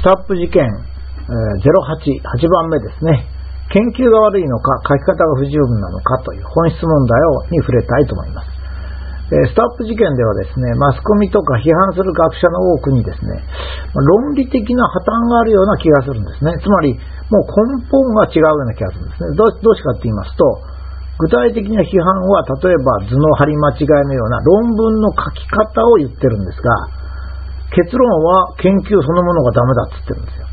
スタップ事件、えー、08、8番目ですね。研究が悪いのか、書き方が不十分なのかという本質問題をに触れたいと思います。えスタップ事件ではですね、マスコミとか批判する学者の多くにですね、論理的な破綻があるような気がするんですね。つまり、もう根本が違うような気がするんですね。どうどうしかって言いますと、具体的な批判は、例えば図の張り間違いのような論文の書き方を言ってるんですが、結論は研究そのものがダメだって言ってるんですよ。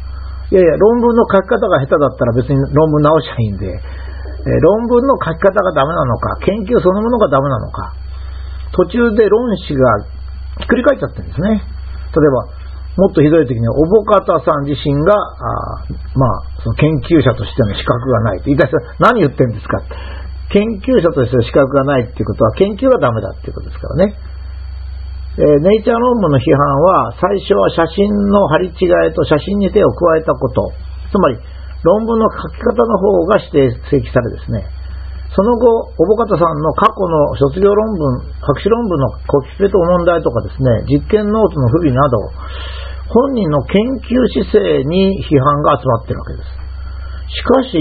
いやいや、論文の書き方が下手だったら別に論文直しゃいいんで、え論文の書き方がダメなのか、研究そのものがダメなのか、途中で論旨がひっくり返っちゃってるんですね。例えば、もっとひどい時には、おぼかたさん自身が、あまあ、その研究者としての資格がないと言い出したら、何言ってんですか研究者としての資格がないっていうことは、研究がダメだっていうことですからね。えー、ネイチャー論文の批判は、最初は写真の貼り違いと写真に手を加えたこと、つまり、論文の書き方の方が指定、正規されですね、その後、小保方さんの過去の卒業論文、博士論文のコピペと問題とかですね、実験ノートの不備など、本人の研究姿勢に批判が集まっているわけです。しかし、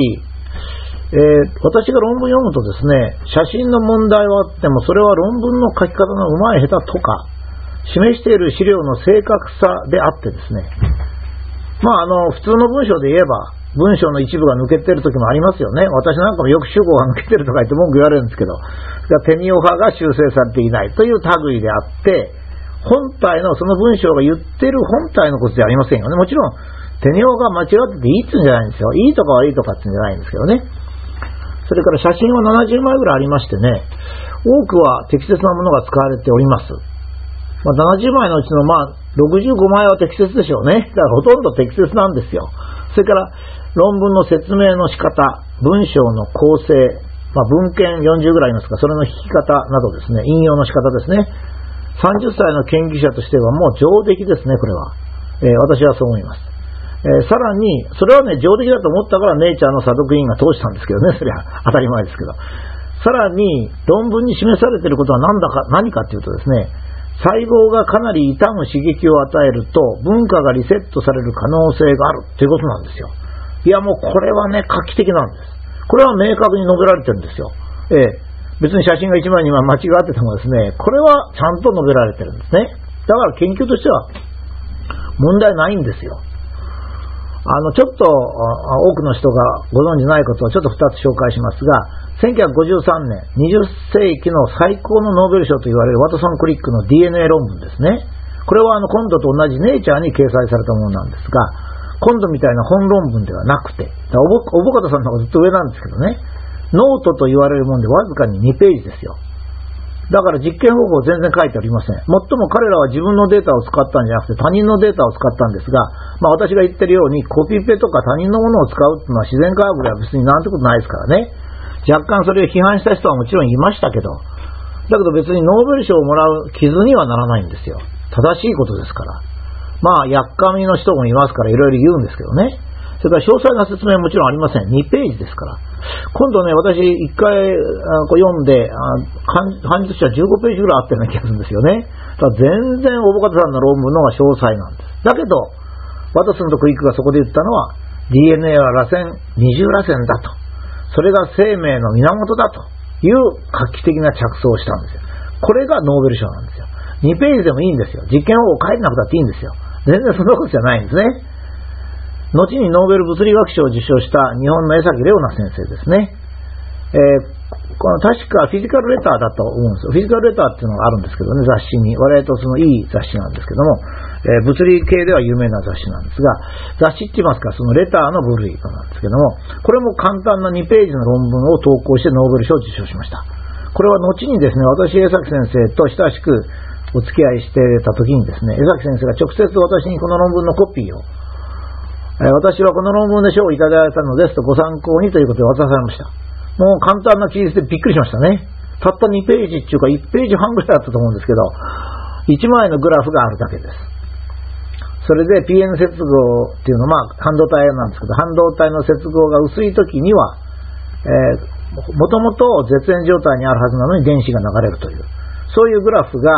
えー、私が論文読むとですね、写真の問題はあっても、それは論文の書き方の上手い下手とか、示している資料の正確さであってですね、まあ、あの、普通の文章で言えば、文章の一部が抜けてる時もありますよね。私なんかもよく主語が抜けてるとか言って文句言われるんですけど、テニオ派が修正されていないという類であって、本体の、その文章が言ってる本体のことじゃありませんよね。もちろん、テニオが間違ってていいっつうんじゃないんですよ。いいとか悪いとかってうんじゃないんですけどね。それから写真は70枚ぐらいありましてね、多くは適切なものが使われております。まあ、70枚のうちのまあ65枚は適切でしょうね。だからほとんど適切なんですよ。それから論文の説明の仕方、文章の構成、まあ、文献40ぐらいいますが、それの引き方などですね、引用の仕方ですね。30歳の研究者としてはもう上出来ですね、これは。えー、私はそう思います。えー、さらに、それはね、上出来だと思ったからネイチャーの査読委員が通したんですけどね、それは当たり前ですけど。さらに、論文に示されていることは何だか、何かというとですね、細胞がかなり傷む刺激を与えると、文化がリセットされる可能性があるということなんですよ。いやもうこれはね、画期的なんです。これは明確に述べられてるんですよ。ええ。別に写真が1枚2枚間違っててもですね、これはちゃんと述べられてるんですね。だから研究としては問題ないんですよ。あの、ちょっと多くの人がご存じないことをちょっと2つ紹介しますが、1953年、20世紀の最高のノーベル賞と言われるワトソン・クリックの DNA 論文ですね。これはあの今度と同じネイチャーに掲載されたものなんですが、今度みたいな本論文ではなくて、おぼおぼかたさんの方がずっと上なんですけどね、ノートと言われるもんでわずかに2ページですよ。だから実験方法全然書いてありません。もっとも彼らは自分のデータを使ったんじゃなくて他人のデータを使ったんですが、まあ私が言ってるようにコピペとか他人のものを使うっていうのは自然科学では別になんてことないですからね。若干それを批判した人はもちろんいましたけど、だけど別にノーベル賞をもらう傷にはならないんですよ。正しいことですから。まあ、やっかみの人もいますからいろいろ言うんですけどね。それから詳細な説明はもちろんありません。2ページですから。今度ね、私一回こう読んで、漢字としては15ページぐらいあったような気がするんですよね。ただ全然大岡さんの論文の方が詳細なんです。だけど、ワトソンとクイックがそこで言ったのは、DNA は螺旋、二重螺旋だと。それが生命の源だという画期的な着想をしたんですよ。これがノーベル賞なんですよ。2ページでもいいんですよ。実験方法書いてなくたっていいんですよ。全然そんなことじゃないんですね。後にノーベル物理学賞を受賞した日本の江崎レオナ先生ですね。えー、この確かフィジカルレターだと思うんですよ。フィジカルレターっていうのがあるんですけどね、雑誌に。我々とそのいい雑誌なんですけども、えー、物理系では有名な雑誌なんですが、雑誌って言いますか、そのレターの部類なんですけども、これも簡単な2ページの論文を投稿してノーベル賞を受賞しました。これは後にですね、私、江崎先生と親しくお付き合いしてた時にですね、江崎先生が直接私にこの論文のコピーを、え私はこの論文で賞をいただいたのですとご参考にということで渡されました。もう簡単な記述でびっくりしましたね。たった2ページっていうか1ページ半ぐらいだったと思うんですけど、1枚のグラフがあるだけです。それで PN 接合っていうのは、まあ、半導体なんですけど、半導体の接合が薄い時には、えー、もともと絶縁状態にあるはずなのに電子が流れるという、そういうグラフが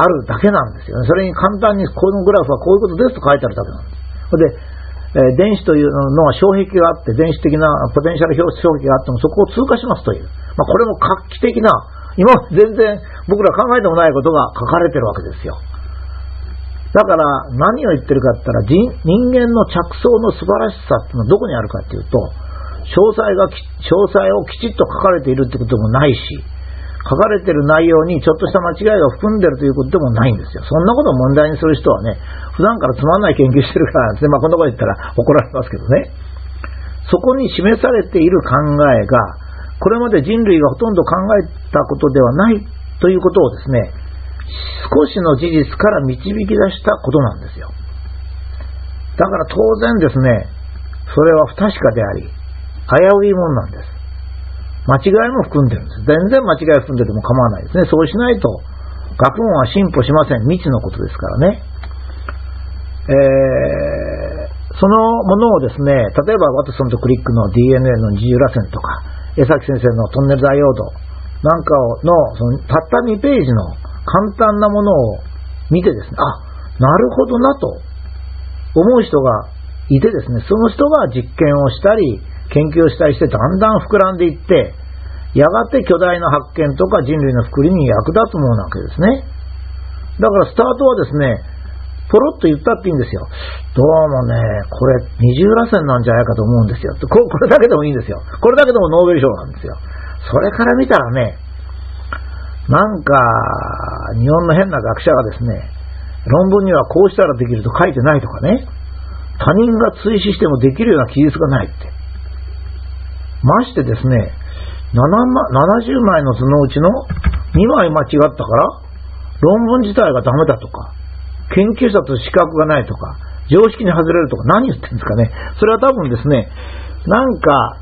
あるだけなんですよね。それに簡単にこのグラフはこういうことですと書いてあるだけなんです。で、え、電子というのは障壁があって、電子的なポテンシャル障壁があってもそこを通過しますという。まあ、これも画期的な、今全然僕ら考えてもないことが書かれてるわけですよ。だから何を言ってるかって言ったら人間の着想の素晴らしさっていうのはどこにあるかっていうと詳細が詳細をきちっと書かれているってこともないし書かれてる内容にちょっとした間違いが含んでるということでもないんですよ。そんなことを問題にする人はね、普段からつまんない研究してるからですね、まあこんなこと言ったら怒られますけどね。そこに示されている考えが、これまで人類がほとんど考えたことではないということをですね、少しの事実から導き出したことなんですよ。だから当然ですね、それは不確かであり、危ういもんなんです。間違いも含んでるんです。全然間違い含んでても構わないですね。そうしないと、学問は進歩しません。未知のことですからね。えー、そのものをですね、例えばワトソンとクリックの DNA の二重らせんとか、江崎先生のトンネルダイオードなんかのそのたった2ページの簡単なものを見てですね、あ、なるほどなと思う人がいてですね、その人が実験をしたり、研究をしたりしてだんだん膨らんでいって、やがて巨大な発見とか人類の福利に役立つものなわけですね。だからスタートはですね、ポロッと言ったっていいんですよ。どうもね、これ二重らせんなんじゃないかと思うんですよ。ここれだけでもいいんですよ。これだけでもノーベル賞なんですよ。それから見たらね、なんか、日本の変な学者がですね、論文にはこうしたらできると書いてないとかね、他人が追試してもできるような記述がないって。ましてですね、70枚の図のうちの2枚間違ったから、論文自体がダメだとか、研究者と資格がないとか、常識に外れるとか、何言ってるんですかね。それは多分ですね、なんか、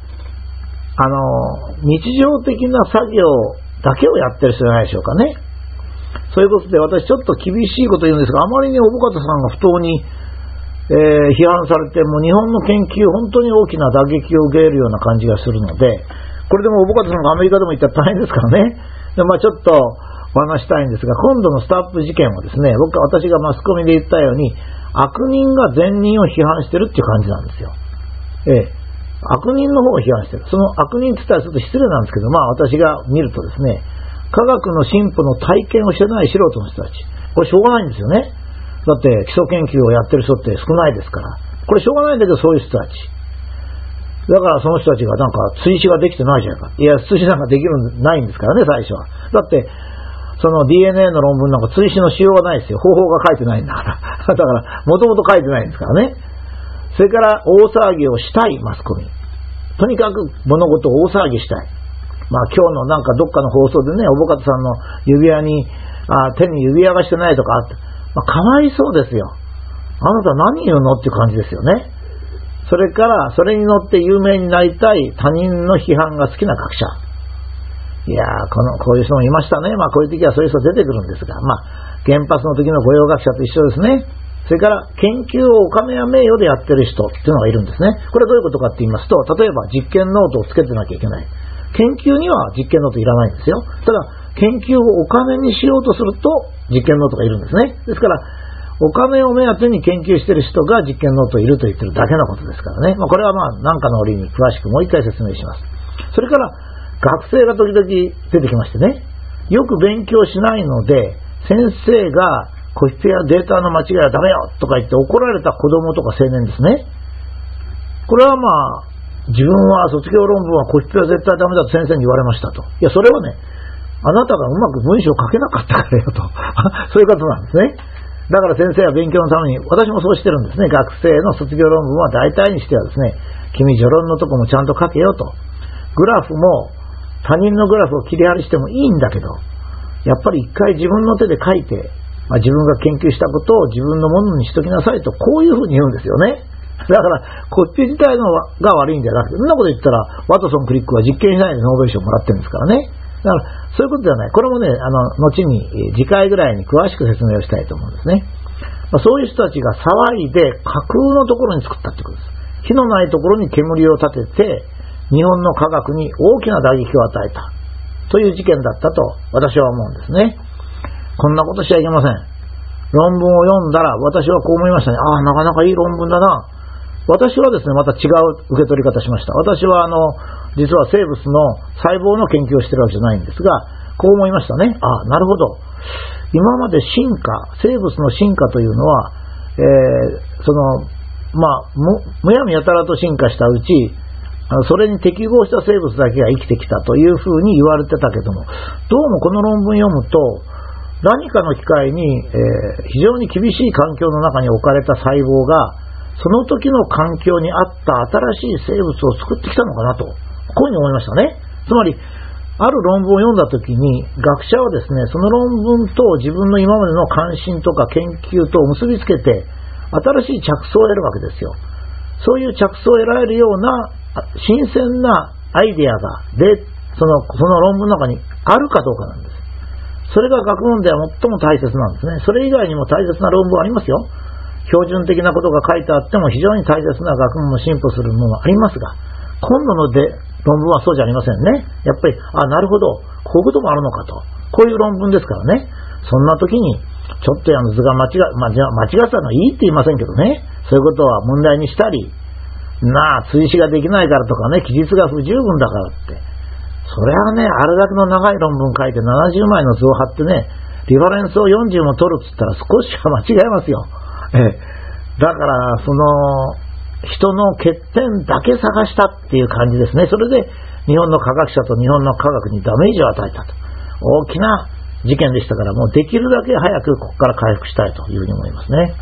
あの、日常的な作業だけをやってる人じゃないでしょうかね。そういうことで私ちょっと厳しいこと言うんですが、あまりにおぼかたさんが不当にえー、批判されて、も日本の研究、本当に大きな打撃を受けるような感じがするので、これでも、おぼかたさんがアメリカでも行ったら大変ですからね。でまあ、ちょっとお話したいんですが、今度のスタップ事件はですね、僕は私がマスコミで言ったように、悪人が善人を批判してるっていう感じなんですよ。ええ悪人の方を批判してる。その悪人って言ったらちょっと失礼なんですけど、まあ私が見るとですね、科学の進歩の体験をしてない素人の人たち。これしょうがないんですよね。だって基礎研究をやってる人って少ないですから。これしょうがないんだけど、そういう人たち。だからその人たちがなんか追試ができてないじゃないか。いや、追試なんかできるないんですからね、最初は。だって、その DNA の論文なんか追試のしようがないですよ。方法が書いてないんだから。だから、もともと書いてないんですからね。それから大騒ぎをしたいマスコミ。とにかく物事を大騒ぎしたい。まあ今日のなんかどっかの放送でね、おぼかたさんの指輪に、あ手に指輪がしてないとかあって、まあ、かわいそうですよ。あなた何言うのっていう感じですよね。それから、それに乗って有名になりたい他人の批判が好きな学者。いやー、この、こういう人もいましたね。まあ、こういう時はそういう人出てくるんですが、まあ、原発の時の御用学者と一緒ですね。それから、研究をお金や名誉でやってる人っていうのがいるんですね。これはどういうことかって言いますと、例えば実験ノートをつけてなきゃいけない。研究には実験ノートいらないんですよ。ただ、研究をお金にしようとすると実験ノートがいるんですね。ですから、お金を目当てに研究している人が実験ノートいると言ってるだけのことですからね。まあ、これはまあ、何かの折に詳しくもう一回説明します。それから、学生が時々出てきましてね、よく勉強しないので、先生が個室やデータの間違いはダメよとか言って怒られた子供とか青年ですね。これはまあ、自分は卒業論文は個室は絶対ダメだと先生に言われましたと。いや、それはね、あなたがうまく文章を書けなかったからよと。そういうことなんですね。だから先生は勉強のために、私もそうしてるんですね。学生の卒業論文は大体にしてはですね、君序論のとこもちゃんと書けよと。グラフも他人のグラフを切り貼りしてもいいんだけど、やっぱり一回自分の手で書いて、まあ、自分が研究したことを自分のものにしときなさいと、こういうふうに言うんですよね。だから、こっち自体のが悪いんじゃなくて、そんなこと言ったら、ワトソン・クリックは実験しないでノーベル賞もらってるんですからね。だから、そういうことではない。これもね、あの、後に、次回ぐらいに詳しく説明をしたいと思うんですね。まあ、そういう人たちが騒いで架空のところに作ったってことです。火のないところに煙を立てて、日本の科学に大きな打撃を与えた。という事件だったと私は思うんですね。こんなことしちゃいけません。論文を読んだら、私はこう思いましたね。ああ、なかなかいい論文だな。私はですね、また違う受け取り方しました。私は、あの、実は生物の細胞の研究をしてるわけじゃないんですが、こう思いましたね。あ、なるほど。今まで進化、生物の進化というのは、えー、その、まあ、む、やみやたらと進化したうち、それに適合した生物だけが生きてきたというふうに言われてたけども、どうもこの論文読むと、何かの機会に、えー、非常に厳しい環境の中に置かれた細胞が、その時の環境に合った新しい生物を作ってきたのかなと、こういうふうに思いましたね。つまり、ある論文を読んだ時に、学者はですね、その論文と自分の今までの関心とか研究と結びつけて、新しい着想を得るわけですよ。そういう着想を得られるような新鮮なアイデアが、で、その、その論文の中にあるかどうかなんです。それが学問では最も大切なんですね。それ以外にも大切な論文ありますよ。標準的なことが書いてあっても非常に大切な学問も進歩するものがありますが、今度ので論文はそうじゃありませんね。やっぱり、あ、なるほど、こういうこともあるのかと。こういう論文ですからね。そんな時に、ちょっとやの図が間違、まあ、間違ったのはいいって言いませんけどね。そういうことは問題にしたり、なあ、追試ができないからとかね、記述が不十分だからって。それはね、あれだけの長い論文書いて70枚の図を貼ってね、リファレンスを40も取るっつったら少しは間違えますよ。ええ。だから、その、人の欠点だけ探したっていう感じですね。それで、日本の科学者と日本の科学にダメージを与えたと。大きな事件でしたから、もうできるだけ早くここから回復したいというふうに思いますね。